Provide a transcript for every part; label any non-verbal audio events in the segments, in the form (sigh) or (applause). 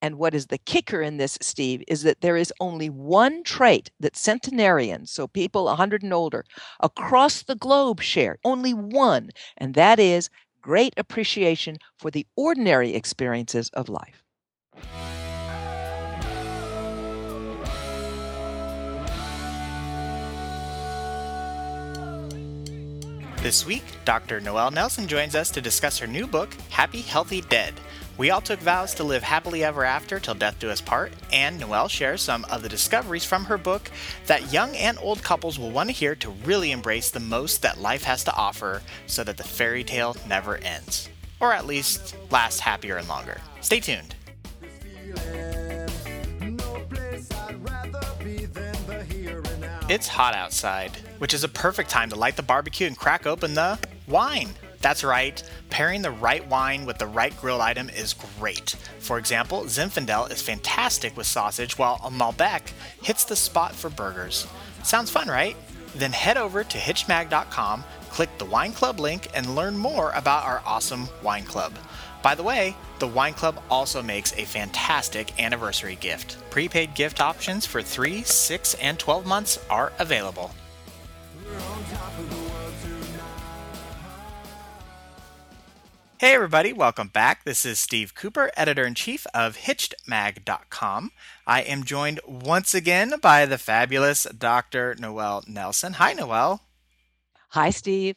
And what is the kicker in this, Steve, is that there is only one trait that centenarians, so people 100 and older, across the globe share. Only one. And that is great appreciation for the ordinary experiences of life. This week, Dr. Noelle Nelson joins us to discuss her new book, Happy Healthy Dead. We all took vows to live happily ever after till death do us part, and Noelle shares some of the discoveries from her book that young and old couples will want to hear to really embrace the most that life has to offer so that the fairy tale never ends. Or at least lasts happier and longer. Stay tuned. It's hot outside, which is a perfect time to light the barbecue and crack open the wine. That's right, pairing the right wine with the right grilled item is great. For example, Zinfandel is fantastic with sausage, while a Malbec hits the spot for burgers. Sounds fun, right? Then head over to hitchedmag.com, click the Wine Club link, and learn more about our awesome wine club. By the way, the Wine Club also makes a fantastic anniversary gift. Prepaid gift options for 3, 6, and 12 months are available. Hey, everybody, welcome back. This is Steve Cooper, editor in chief of HitchedMag.com. I am joined once again by the fabulous Dr. Noelle Nelson. Hi, Noelle. Hi, Steve.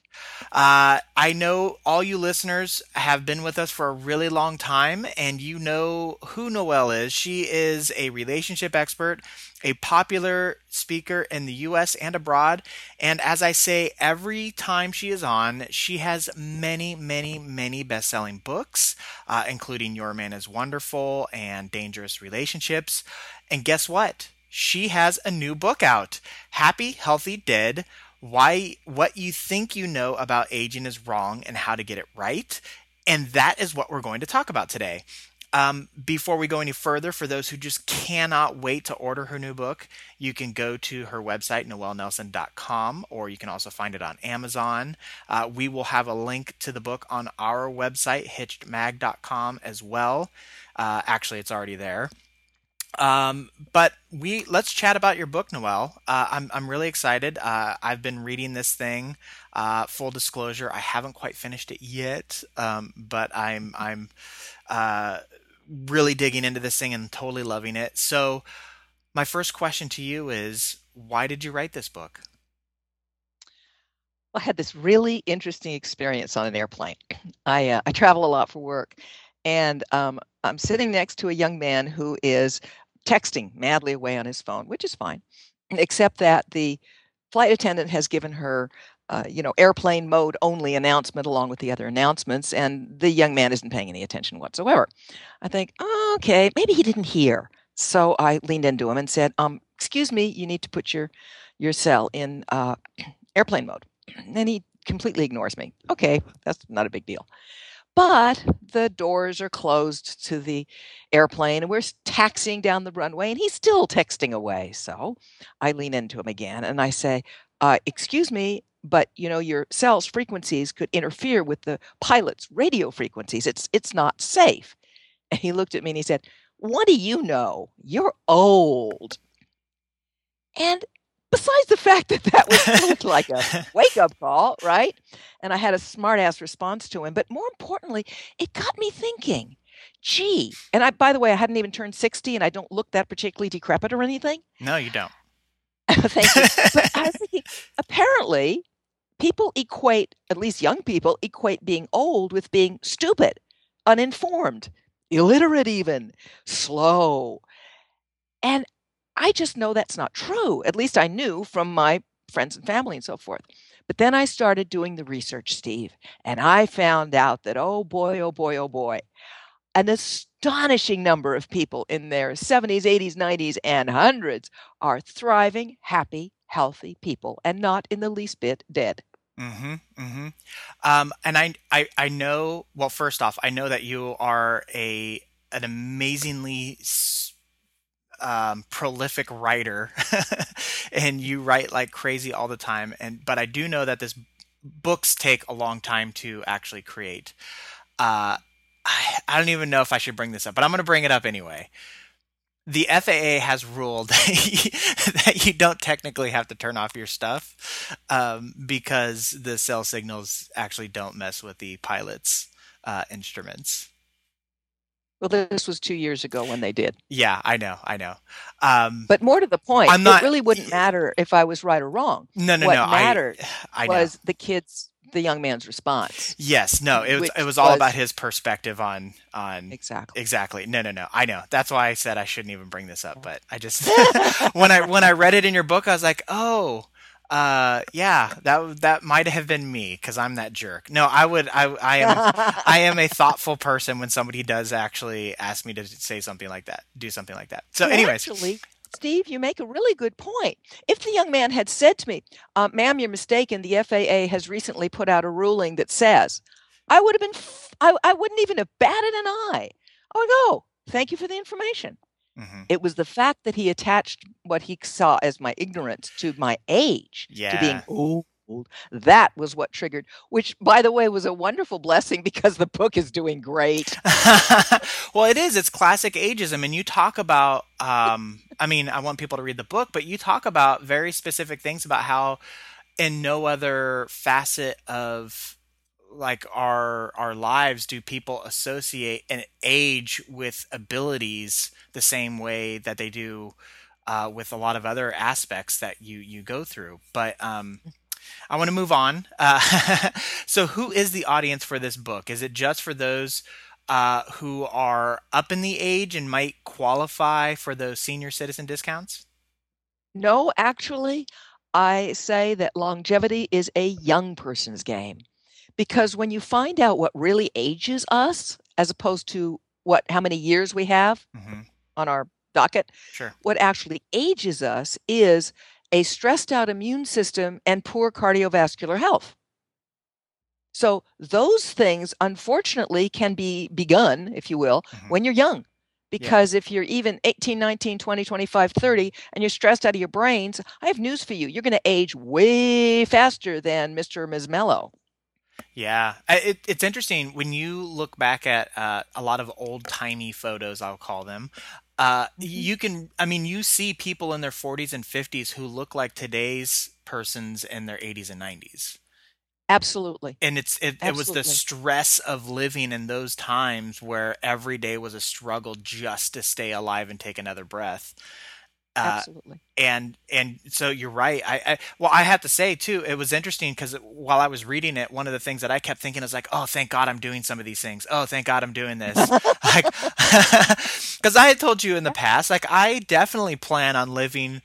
Uh, I know all you listeners have been with us for a really long time, and you know who Noelle is. She is a relationship expert, a popular speaker in the US and abroad. And as I say, every time she is on, she has many, many, many best selling books, uh, including Your Man is Wonderful and Dangerous Relationships. And guess what? She has a new book out Happy, Healthy, Dead why what you think you know about aging is wrong and how to get it right. And that is what we're going to talk about today. Um, before we go any further, for those who just cannot wait to order her new book, you can go to her website, noellenelson.com, or you can also find it on Amazon. Uh, we will have a link to the book on our website, hitchedmag.com, as well. Uh, actually, it's already there. Um, but we let's chat about your book, Noelle. Uh, I'm I'm really excited. Uh, I've been reading this thing. Uh, full disclosure, I haven't quite finished it yet, um, but I'm I'm uh, really digging into this thing and totally loving it. So, my first question to you is, why did you write this book? I had this really interesting experience on an airplane. I uh, I travel a lot for work, and um, I'm sitting next to a young man who is texting madly away on his phone, which is fine, except that the flight attendant has given her, uh, you know, airplane mode only announcement along with the other announcements, and the young man isn't paying any attention whatsoever. I think, oh, okay, maybe he didn't hear. So I leaned into him and said, um, "Excuse me, you need to put your your cell in uh, (clears throat) airplane mode." (clears throat) And he completely ignores me. Okay, that's not a big deal. But the doors are closed to the airplane and we're taxiing down the runway and he's still texting away. So I lean into him again and I say, uh, Excuse me, but you know your cell's frequencies could interfere with the pilot's radio frequencies. It's it's not safe. And he looked at me and he said, What do you know? You're old. And besides the fact that that was like a (laughs) wake up call, right? And I had a smart ass response to him. But more importantly, it got me thinking, gee, and I, by the way, I hadn't even turned 60 and I don't look that particularly decrepit or anything. No, you don't. (laughs) Thank you. But I was thinking, (laughs) apparently, people equate, at least young people, equate being old with being stupid, uninformed, illiterate, even slow. And I just know that's not true. At least I knew from my friends and family and so forth. But then I started doing the research, Steve, and I found out that, oh boy, oh boy, oh boy, an astonishing number of people in their 70s, 80s, 90s, and hundreds are thriving, happy, healthy people and not in the least bit dead. Mm-hmm. Mm-hmm. Um, and I, I, I know. Well, first off, I know that you are a an amazingly um, prolific writer, (laughs) and you write like crazy all the time. And but I do know that this books take a long time to actually create. Uh, I, I don't even know if I should bring this up, but I'm going to bring it up anyway. The FAA has ruled (laughs) that you don't technically have to turn off your stuff um, because the cell signals actually don't mess with the pilot's uh, instruments. Well, this was two years ago when they did. Yeah, I know, I know. Um, but more to the point, not, it really wouldn't matter if I was right or wrong. No, no, what no. mattered I, I was the kid's, the young man's response. Yes, no, it was it was all was, about his perspective on on exactly exactly. No, no, no. I know. That's why I said I shouldn't even bring this up. But I just (laughs) when I when I read it in your book, I was like, oh, uh, yeah, that that might have been me because I'm that jerk. No, I would. I I am I am a thoughtful person when somebody does actually ask me to say something like that, do something like that. So, anyways, actually, Steve, you make a really good point. If the young man had said to me, uh, "Ma'am, you're mistaken. The FAA has recently put out a ruling that says," I would have been. F- I I wouldn't even have batted an eye. I would go, "Thank you for the information." Mm-hmm. It was the fact that he attached what he saw as my ignorance to my age, yeah. to being old. That was what triggered, which, by the way, was a wonderful blessing (laughs) because the book is doing great. well, it is. It's classic ageism. And you talk about, um, I mean, I want people to read the book, but you talk about very specific things about how, in no other facet of like our our lives do people associate an age with abilities the same way that they do uh, with a lot of other aspects that you you go through but um, i want to move on uh, (laughs) so who is the audience for this book is it just for those uh, who are up in the age and might qualify for those senior citizen discounts no actually i say that longevity is a young person's game because when you find out what really ages us as opposed to what how many years we have mm-hmm. on our docket sure. what actually ages us is a stressed out immune system and poor cardiovascular health so those things unfortunately can be begun if you will mm-hmm. when you're young because yeah. if you're even 18 19 20 25 30 and you're stressed out of your brains i have news for you you're going to age way faster than mr or ms mello yeah, it, it's interesting when you look back at uh, a lot of old timey photos. I'll call them. Uh, mm-hmm. you can, I mean, you see people in their 40s and 50s who look like today's persons in their 80s and 90s. Absolutely. And it's it, it was the stress of living in those times where every day was a struggle just to stay alive and take another breath. Uh, Absolutely. And and so you're right. I, I well, I have to say too, it was interesting because while I was reading it, one of the things that I kept thinking is like, oh, thank God I'm doing some of these things. Oh, thank God I'm doing this. (laughs) like, (laughs) because I had told you in the past, like I definitely plan on living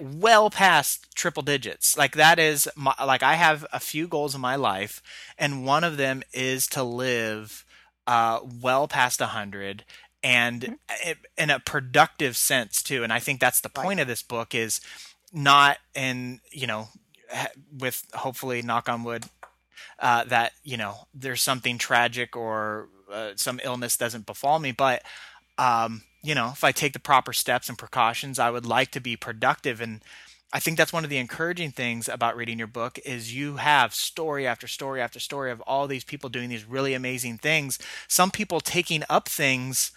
well past triple digits. Like that is my, like I have a few goals in my life, and one of them is to live uh, well past a hundred and mm-hmm. in a productive sense too. And I think that's the point right. of this book is not in you know with hopefully knock on wood uh, that you know there's something tragic or uh, some illness doesn't befall me, but um, you know if I take the proper steps and precautions, I would like to be productive and. I think that's one of the encouraging things about reading your book is you have story after story after story of all these people doing these really amazing things. Some people taking up things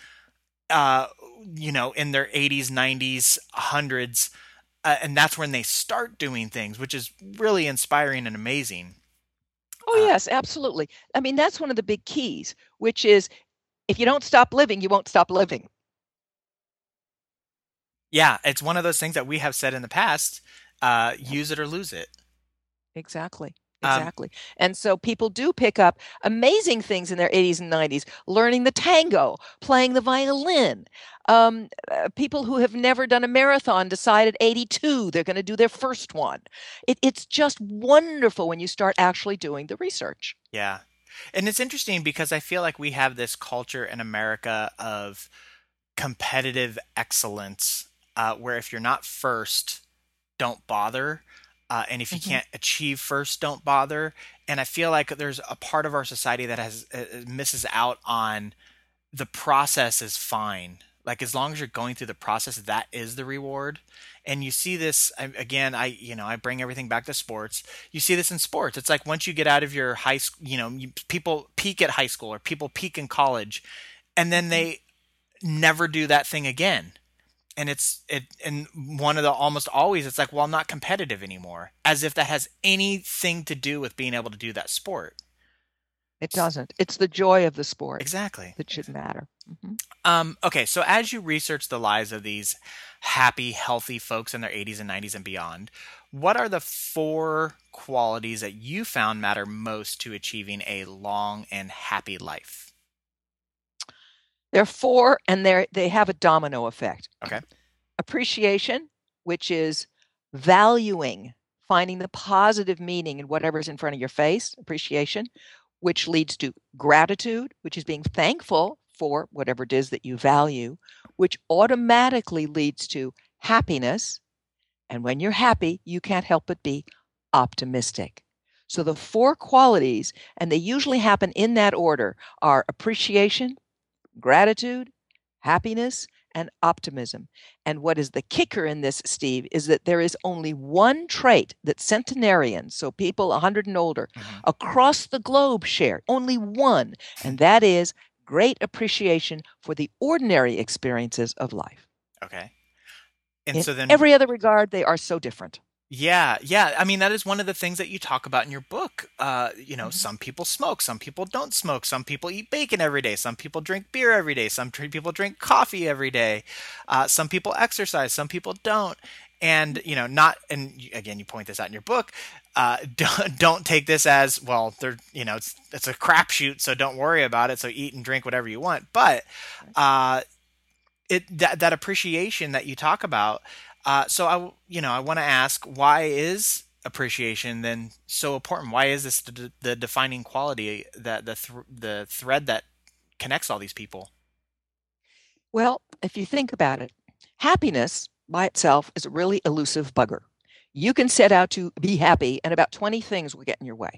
uh, you know, in their 80s, 90s, 100s. Uh, and that's when they start doing things, which is really inspiring and amazing. Oh, uh, yes, absolutely. I mean, that's one of the big keys, which is if you don't stop living, you won't stop living. Yeah, it's one of those things that we have said in the past uh, use it or lose it. Exactly. Um, exactly. Um, and so people do pick up amazing things in their 80s and 90s, learning the tango, playing the violin. Um, uh, people who have never done a marathon decide at 82 they're going to do their first one. It, it's just wonderful when you start actually doing the research. Yeah. And it's interesting because I feel like we have this culture in America of competitive excellence uh, where if you're not first, don't bother. Uh, and if you mm-hmm. can't achieve first, don't bother. And I feel like there's a part of our society that has uh, uh misses out on the process is fine. like as long as you're going through the process that is the reward and you see this again i you know i bring everything back to sports you see this in sports it's like once you get out of your high school you know you, people peak at high school or people peak in college and then they never do that thing again and it's it and one of the almost always it's like well i'm not competitive anymore as if that has anything to do with being able to do that sport it doesn't. It's the joy of the sport. Exactly. That should matter. Mm-hmm. Um, okay, so as you research the lives of these happy, healthy folks in their 80s and 90s and beyond, what are the four qualities that you found matter most to achieving a long and happy life? There are four, and they they have a domino effect. Okay. Appreciation, which is valuing, finding the positive meaning in whatever's in front of your face. Appreciation which leads to gratitude, which is being thankful for whatever it is that you value, which automatically leads to happiness. And when you're happy, you can't help but be optimistic. So the four qualities, and they usually happen in that order, are appreciation, gratitude, happiness, and optimism. And what is the kicker in this, Steve, is that there is only one trait that centenarians, so people 100 and older, mm-hmm. across the globe share, only one, and that is great appreciation for the ordinary experiences of life. Okay. And in so then every other regard, they are so different. Yeah, yeah. I mean, that is one of the things that you talk about in your book. Uh, you know, mm-hmm. some people smoke, some people don't smoke, some people eat bacon every day, some people drink beer every day, some people drink coffee every day, uh, some people exercise, some people don't. And you know, not and again, you point this out in your book. Uh, (laughs) don't, don't take this as well. They're you know, it's it's a crapshoot, so don't worry about it. So eat and drink whatever you want. But uh, it that that appreciation that you talk about uh, so I, you know, I want to ask, why is appreciation then so important? Why is this the, the defining quality that the th- the thread that connects all these people? Well, if you think about it, happiness by itself is a really elusive bugger. You can set out to be happy, and about twenty things will get in your way.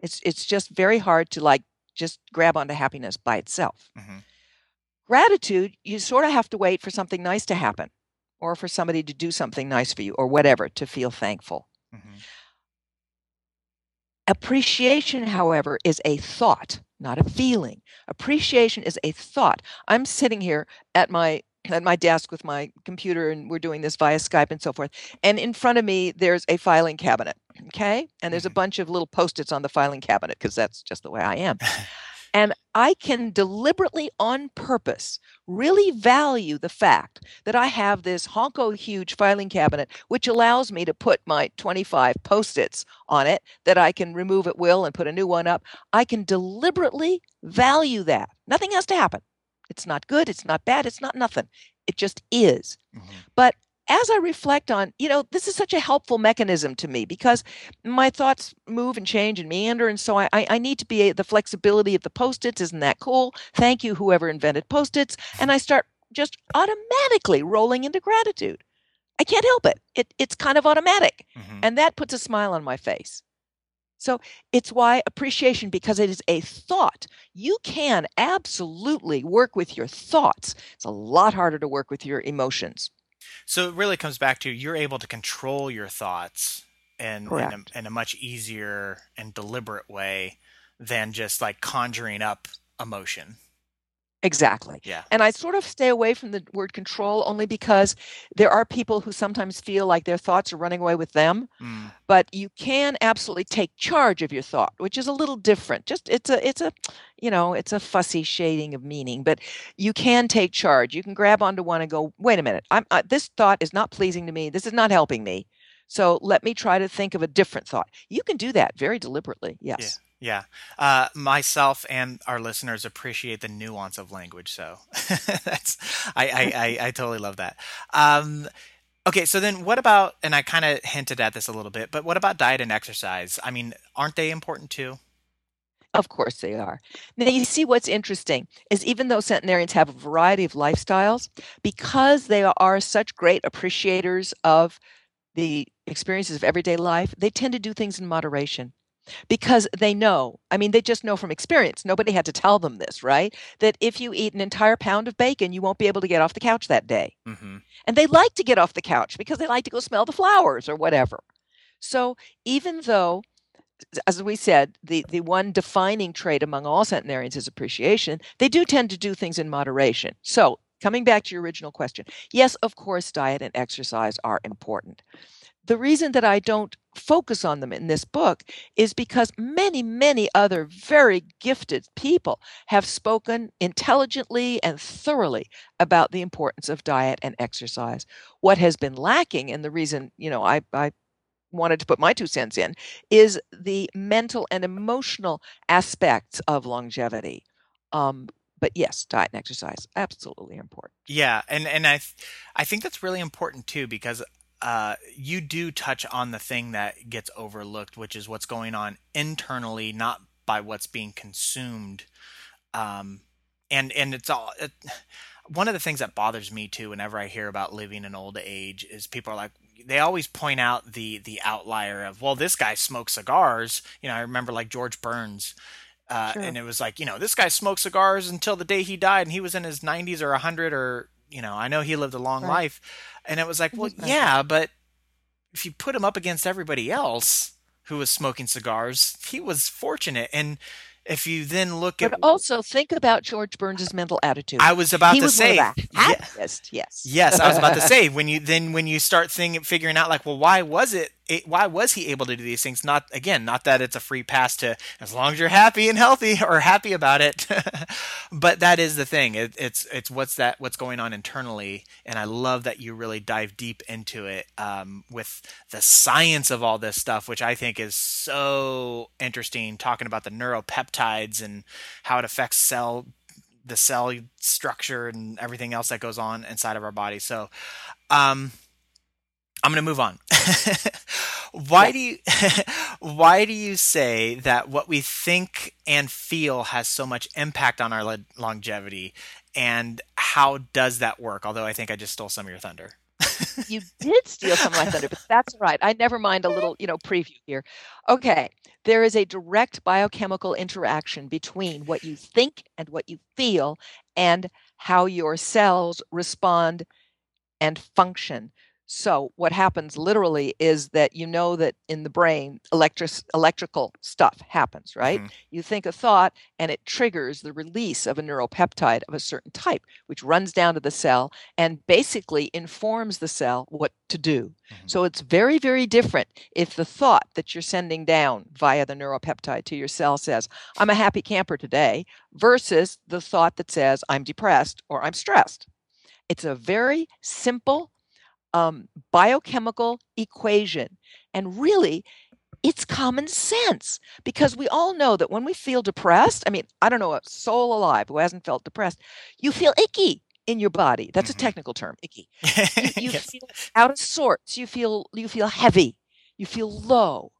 It's it's just very hard to like just grab onto happiness by itself. Mm-hmm. Gratitude, you sort of have to wait for something nice to happen or for somebody to do something nice for you or whatever to feel thankful. Mm-hmm. Appreciation, however, is a thought, not a feeling. Appreciation is a thought. I'm sitting here at my at my desk with my computer and we're doing this via Skype and so forth. And in front of me there's a filing cabinet, okay? And there's a mm-hmm. bunch of little post-its on the filing cabinet because that's just the way I am. (laughs) And I can deliberately, on purpose, really value the fact that I have this honko huge filing cabinet, which allows me to put my 25 post its on it that I can remove at will and put a new one up. I can deliberately value that. Nothing has to happen. It's not good. It's not bad. It's not nothing. It just is. Mm-hmm. But as I reflect on, you know, this is such a helpful mechanism to me because my thoughts move and change and meander. And so I, I need to be the flexibility of the post its. Isn't that cool? Thank you, whoever invented post its. And I start just automatically rolling into gratitude. I can't help it. it it's kind of automatic. Mm-hmm. And that puts a smile on my face. So it's why appreciation, because it is a thought. You can absolutely work with your thoughts. It's a lot harder to work with your emotions. So it really comes back to you're able to control your thoughts in, in a, in a much easier and deliberate way than just like conjuring up emotion. Exactly. Yeah. And I sort of stay away from the word control only because there are people who sometimes feel like their thoughts are running away with them. Mm. But you can absolutely take charge of your thought, which is a little different. Just it's a it's a you know, it's a fussy shading of meaning, but you can take charge. You can grab onto one and go, "Wait a minute. I'm uh, this thought is not pleasing to me. This is not helping me." So let me try to think of a different thought. You can do that very deliberately. Yes. Yeah. Yeah. Uh, myself and our listeners appreciate the nuance of language. So (laughs) that's, I, I, I, I, totally love that. Um, okay. So then what about, and I kind of hinted at this a little bit, but what about diet and exercise? I mean, aren't they important too? Of course they are. Now, you see what's interesting is even though centenarians have a variety of lifestyles, because they are such great appreciators of the experiences of everyday life, they tend to do things in moderation. Because they know. I mean, they just know from experience. Nobody had to tell them this, right? That if you eat an entire pound of bacon, you won't be able to get off the couch that day. Mm-hmm. And they like to get off the couch because they like to go smell the flowers or whatever. So even though as we said, the, the one defining trait among all centenarians is appreciation. They do tend to do things in moderation. So, coming back to your original question, yes, of course, diet and exercise are important. The reason that I don't focus on them in this book is because many, many other very gifted people have spoken intelligently and thoroughly about the importance of diet and exercise. What has been lacking, and the reason, you know, I, I wanted to put my two cents in is the mental and emotional aspects of longevity. Um, but yes, diet and exercise absolutely important. Yeah, and and I th- I think that's really important too because uh, you do touch on the thing that gets overlooked, which is what's going on internally, not by what's being consumed. Um, and and it's all. It, one of the things that bothers me too, whenever I hear about living in old age, is people are like, they always point out the the outlier of well this guy smokes cigars you know i remember like george burns uh, sure. and it was like you know this guy smoked cigars until the day he died and he was in his 90s or 100 or you know i know he lived a long right. life and it was like well yeah but if you put him up against everybody else who was smoking cigars he was fortunate and if you then look at but at also think about George Burns's mental attitude. I was about he to was say happiest, yes. Yes, I was about to (laughs) say when you then when you start thinking figuring out like well why was it, it why was he able to do these things? Not again not that it's a free pass to as long as you're happy and healthy (laughs) or happy about it. (laughs) But that is the thing. It, it's it's what's that what's going on internally. And I love that you really dive deep into it um, with the science of all this stuff which I think is so interesting. Talking about the neuropeptides and how it affects cell the cell structure and everything else that goes on inside of our body. So, um, I'm going to move on. (laughs) why do you (laughs) why do you say that what we think and feel has so much impact on our le- longevity and how does that work? Although I think I just stole some of your thunder. (laughs) you did steal some of my thunder, but that's right. I never mind a little, you know, preview here. Okay. There is a direct biochemical interaction between what you think and what you feel and how your cells respond and function. So what happens literally is that you know that in the brain electric electrical stuff happens, right? Mm-hmm. You think a thought and it triggers the release of a neuropeptide of a certain type which runs down to the cell and basically informs the cell what to do. Mm-hmm. So it's very very different if the thought that you're sending down via the neuropeptide to your cell says, "I'm a happy camper today," versus the thought that says, "I'm depressed" or "I'm stressed." It's a very simple um, biochemical equation. And really, it's common sense because we all know that when we feel depressed, I mean, I don't know a soul alive who hasn't felt depressed, you feel icky in your body. That's mm-hmm. a technical term, icky. (laughs) You, you yes. feel out of sorts. You feel you feel heavy. You feel low.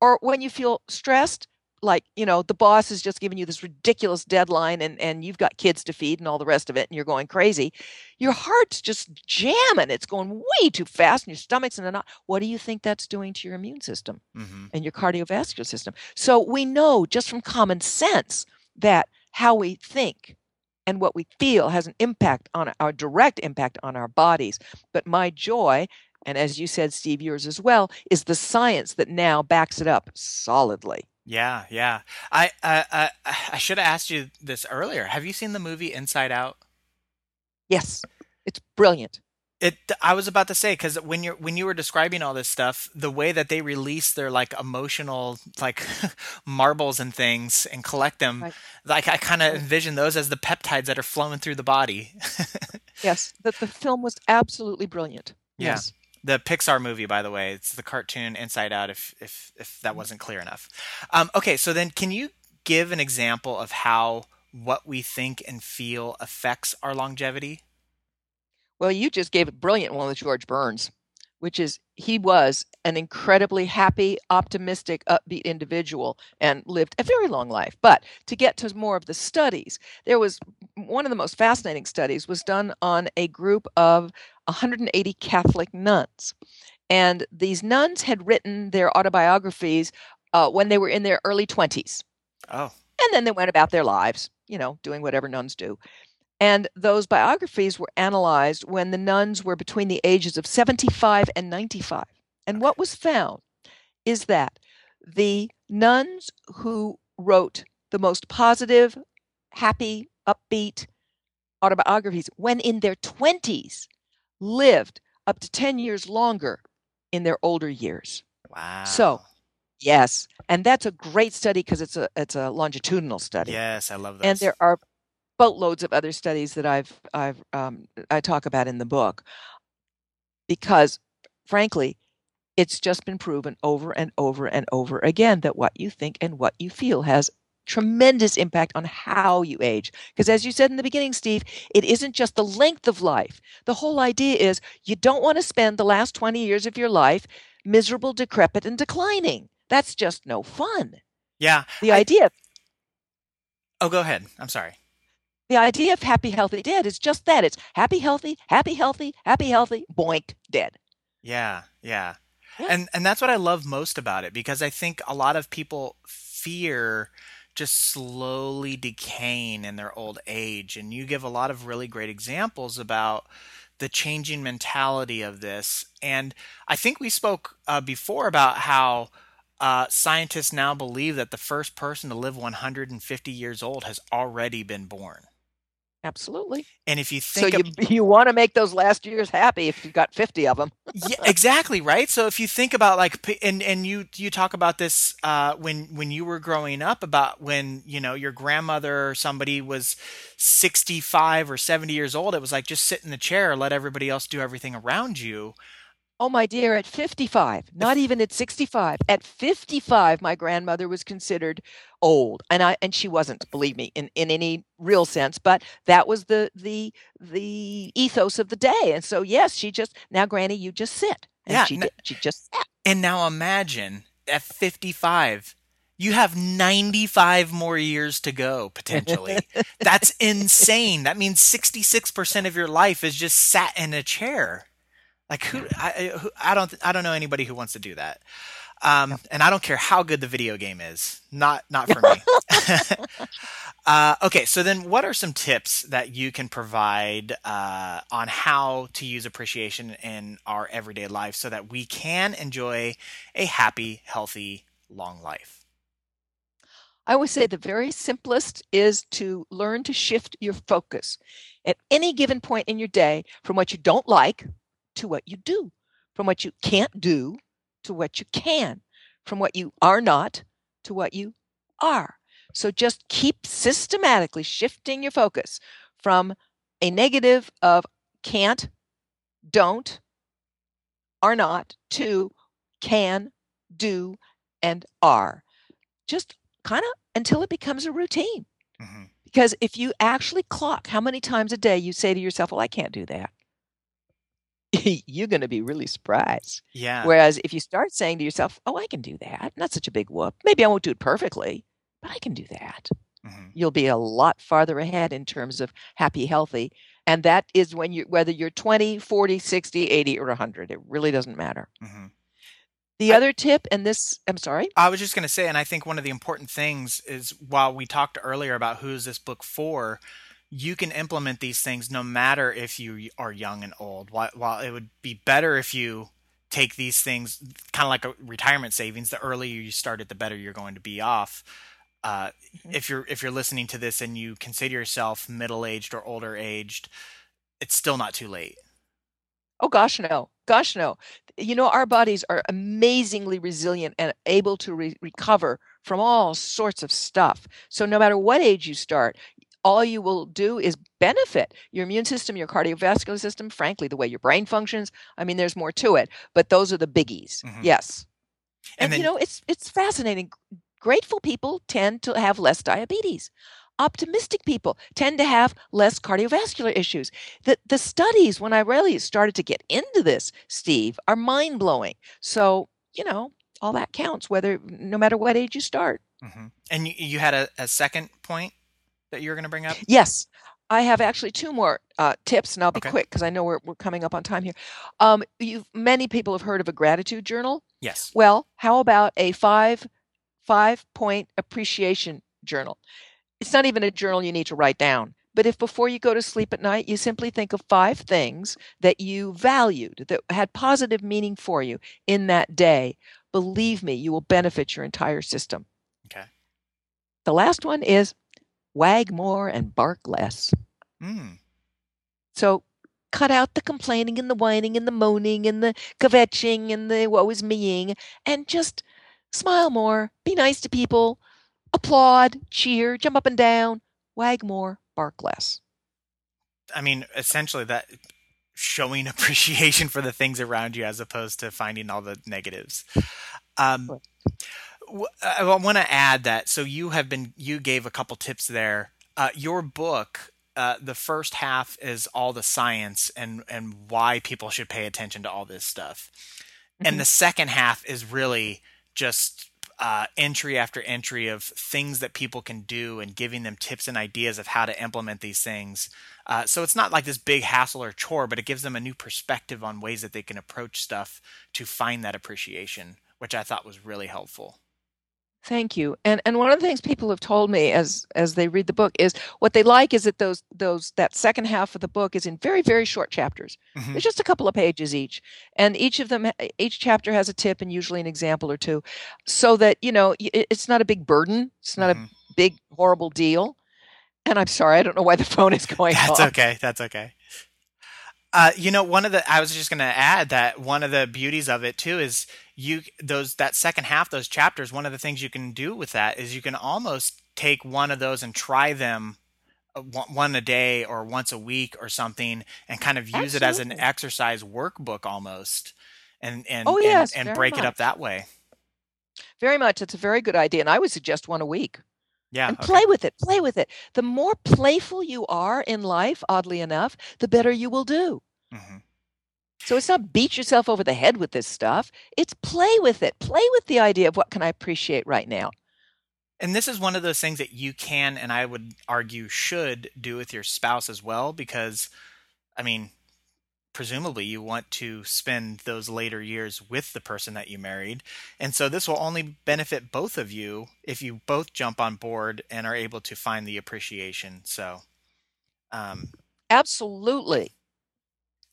Or when you feel stressed, like you know the boss is just giving you this ridiculous deadline and and you've got kids to feed and all the rest of it and you're going crazy. Your heart's just jamming. It's going way too fast and your stomach's in a knot. What do you think that's doing to your immune system mm-hmm. and your cardiovascular system? So we know just from common sense that how we think and what we feel has an impact on our direct impact on our bodies. But my joy and as you said steve yours as well is the science that now backs it up solidly yeah, yeah. I uh, uh, I I should have asked you this earlier. Have you seen the movie Inside Out? Yes, it's brilliant. It. I was about to say because when you're when you were describing all this stuff, the way that they release their like emotional like (laughs) marbles and things and collect them, right. like I kind of envision those as the peptides that are flowing through the body. (laughs) yes, that the film was absolutely brilliant. Yeah. Yes the Pixar movie, by the way. It's the cartoon Inside Out. If if if that wasn't clear enough. Um, okay, so then can you give an example of how what we think and feel affects our longevity? Well, you just gave a brilliant one with George Burns, which is he was an incredibly happy, optimistic, upbeat individual and lived a very long life. But to get to more of the studies, there was one of the most fascinating studies was done on a group of 180 Catholic nuns. And these nuns had written their autobiographies uh, when they were in their early 20s. Oh. And then they went about their lives, you know, doing whatever nuns do. And those biographies were analyzed when the nuns were between the ages of 75 and 95. And what was found is that the nuns who wrote the most positive, happy, upbeat autobiographies when in their 20s lived up to 10 years longer in their older years. Wow. So, yes, and that's a great study because it's a it's a longitudinal study. Yes, I love that. And there are boatloads of other studies that I've I've um, I talk about in the book because, frankly, it's just been proven over and over and over again that what you think and what you feel has tremendous impact on how you age. Because as you said in the beginning, Steve, it isn't just the length of life. The whole idea is you don't want to spend the last 20 years of your life miserable, decrepit, and declining. That's just no fun. Yeah. The I- idea Oh, go ahead. I'm sorry. The idea of happy, healthy, dead is just that. It's happy, healthy, happy, healthy, happy, healthy, boink, dead. Yeah, yeah. Yeah. And and that's what I love most about it because I think a lot of people fear just slowly decaying in their old age and you give a lot of really great examples about the changing mentality of this and I think we spoke uh, before about how uh, scientists now believe that the first person to live 150 years old has already been born. Absolutely. And if you think So you (laughs) you want to make those last years happy if you've got 50 of them. yeah, exactly right. So if you think about like, and and you you talk about this uh, when when you were growing up about when you know your grandmother or somebody was sixty five or seventy years old, it was like just sit in the chair, let everybody else do everything around you. Oh my dear, at 55, not even at 65, at 55 my grandmother was considered old. And I and she wasn't, believe me, in in any real sense, but that was the the the ethos of the day. And so yes, she just now granny you just sit. And Yeah, she did. She just sat. And now imagine at fifty five. You have 95 more years to go potentially. (laughs) That's insane. That means 66% of your life is just sat in a chair. Like who I, who, I don't I don't know anybody who wants to do that. Um, and I don't care how good the video game is. Not not for me. (laughs) (laughs) uh, okay, so then what are some tips that you can provide uh, on how to use appreciation in our everyday life so that we can enjoy a happy, healthy, long life? I would say the very simplest is to learn to shift your focus at any given point in your day from what you don't like to what you do, from what you can't do to what you can, from what you are not to what you are. So just keep systematically shifting your focus from a negative of can't, don't, are not to can, do, and are. Just kind of until it becomes a routine. hmm Because if you actually clock how many times a day you say to yourself, Well, I can't do that, (laughs) you're going to be really surprised. Yeah. Whereas if you start saying to yourself, Oh, I can do that, not such a big whoop. Maybe I won't do it perfectly, but I can do that. hmm You'll be a lot farther ahead in terms of happy, healthy. And that is when you, whether you're 20, 40, 60, 80, or 100, it really doesn't matter. hmm The I- other tip, and this, I'm sorry. I was just going to say, and I think one of the important things is while we talked earlier about who's this book for, you can implement these things no matter if you are young and old. While, while it would be better if you take these things kind of like a retirement savings, the earlier you start it, the better you're going to be off. Uh, Mhm. If you're if you're listening to this and you consider yourself middle aged or older aged, it's still not too late. Oh gosh, no. Gosh, no. You know, our bodies are amazingly resilient and able to re- recover from all sorts of stuff. So no matter what age you start, all you will do is benefit your immune system, your cardiovascular system, frankly, the way your brain functions. I mean, there's more to it, but those are the biggies. Mhm. Yes. And And, then- you know, it's it's fascinating. Grateful people tend to have less diabetes. Optimistic people tend to have less cardiovascular issues. The the studies, when I really started to get into this, Steve, are mind blowing. So you know, all that counts, whether no matter what age you start. hmm And you, you had a, a second point that you're going to bring up. Yes, I have actually two more uh, tips, and I'll be Okay. quick because I know we're we're coming up on time here. Um, you many people have heard of a gratitude journal. Yes. Well, how about a five five point appreciation journal. It's not even a journal you need to write down. But if before you go to sleep at night, you simply think of five things that you valued, that had positive meaning for you in that day, believe me, you will benefit your entire system. Okay. The last one is wag more and bark less. Mm. So cut out the complaining and the whining and the moaning and the kvetching and the woe is meing and just smile more, be nice to people, applaud, cheer, jump up and down, wag more, bark less. I mean, essentially that showing (laughs) appreciation for the things around you as opposed to finding all the negatives. Um, I want to add that. So you have been, you gave a couple tips there. Uh, your book, uh, the first half is all the science and and why people should pay attention to all this stuff, mm-hmm. and the second half is really just uh, entry after entry of things that people can do and giving them tips and ideas of how to implement these things. Uh, so it's not like this big hassle or chore, but it gives them a new perspective on ways that they can approach stuff to find that appreciation, which I thought was really helpful. Thank you. And and one of the things people have told me as as they read the book is what they like is that those those that second half of the book is in very very short chapters. Mm-hmm. It's just a couple of pages each, and each of them each chapter has a tip and usually an example or two, so that you know it's not a big burden. It's not mm-hmm. a big horrible deal. And I'm sorry, I don't know why the (laughs) phone is going. That's off. okay. That's okay. Uh, you know, one of the I was just going to add that one of the beauties of it too is you those that second half those chapters. One of the things you can do with that is you can almost take one of those and try them uh, one a day or once a week or something and kind of use Absolutely. it as an exercise workbook almost and and oh, yes, and, and break much. it up that way very much it's a very good idea and i would suggest one a week yeah. And okay. play with it. Play with it. The more playful you are in life, oddly enough, the better you will do. Mm-hmm. So it's not beat yourself over the head with this stuff. It's play with it. Play with the idea of what can I appreciate right now. And this is one of those things that you can, and I would argue should do with your spouse as well, because, I mean, presumably you want to spend those later years with the person that you married. And so this will only benefit both of you if you both jump on board and are able to find the appreciation. So, um, absolutely.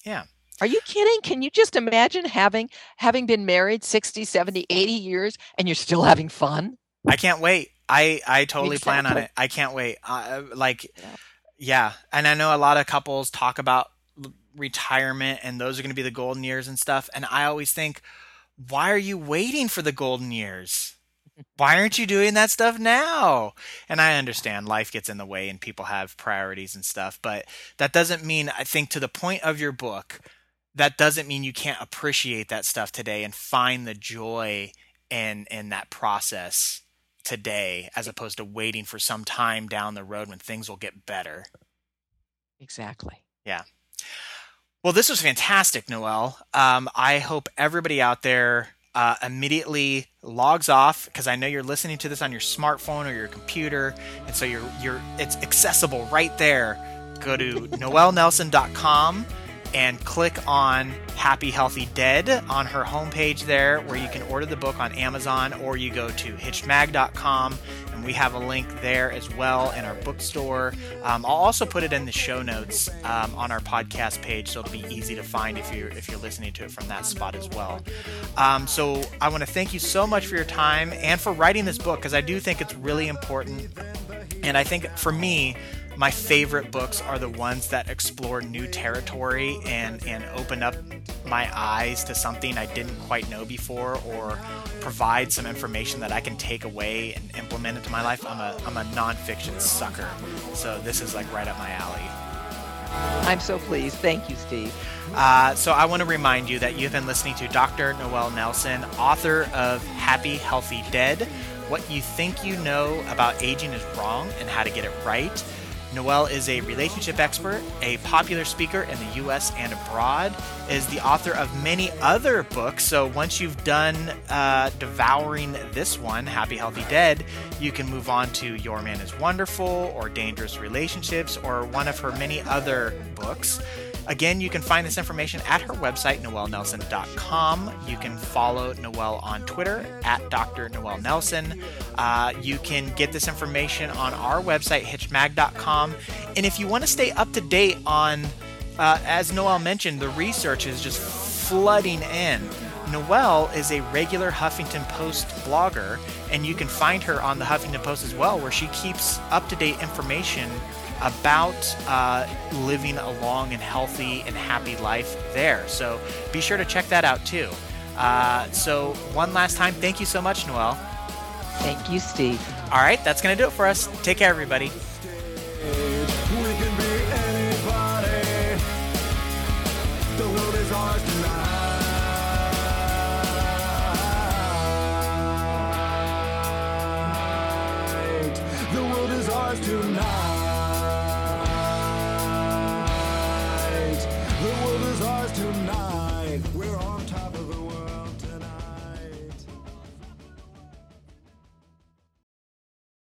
Yeah. Are you kidding? Can you just imagine having having been married 60, 70, 80 years and you're still having fun? I can't wait. I I totally exactly. plan on it. I can't wait. Uh, like yeah. yeah. And I know a lot of couples talk about retirement and those are going to be the golden years and stuff. And I always think, why are you waiting for the golden years? Why aren't you doing that stuff now? And I understand life gets in the way and people have priorities and stuff, but that doesn't mean, I think, to the point of your book, that doesn't mean you can't appreciate that stuff today and find the joy in in that process today as opposed to waiting for some time down the road when things will get better. Exactly. Yeah. Well, this was fantastic, Noelle. Um, I hope everybody out there uh, immediately logs off because I know you're listening to this on your smartphone or your computer, and so you're you're it's accessible right there. Go to (laughs) noellenelson.com and click on Happy Healthy Dead on her homepage there, where you can order the book on Amazon, or you go to hitchedmag.com and we have a link there as well in our bookstore. Um, I'll also put it in the show notes um, on our podcast page, so it'll be easy to find if you're if you're listening to it from that spot as well. Um, so I want to thank you so much for your time and for writing this book because I do think it's really important, and I think for me my favorite books are the ones that explore new territory and and open up my eyes to something I didn't quite know before or provide some information that I can take away and implement into my life. I'm a I'm a nonfiction sucker. So this is like right up my alley. I'm so pleased. Thank you, Steve. Uh, so I want to remind you that you've been listening to Dr. Noelle Nelson, author of Happy Healthy Dead. What you think you know about aging is wrong and how to get it right. Noelle is a relationship expert, a popular speaker in the US and abroad, is the author of many other books. So once you've done uh, devouring this one, Happy Healthy Dead, you can move on to Your Man is Wonderful or Dangerous Relationships or one of her many other books. Again, you can find this information at her website, noellenelson.com. You can follow Noelle on Twitter at Dr. Noelle Nelson. Uh, you can get this information on our website, hitchedmag.com. And if you want to stay up to date on, uh, as Noelle mentioned, the research is just flooding in. Noelle is a regular Huffington Post blogger, and you can find her on the Huffington Post as well, where she keeps up to date information about uh, living a long and healthy and happy life there. So be sure to check that out too. Uh, so, one last time, thank you so much, Noelle. Thank you, Steve. All right, that's going to do it for us. Take care, everybody.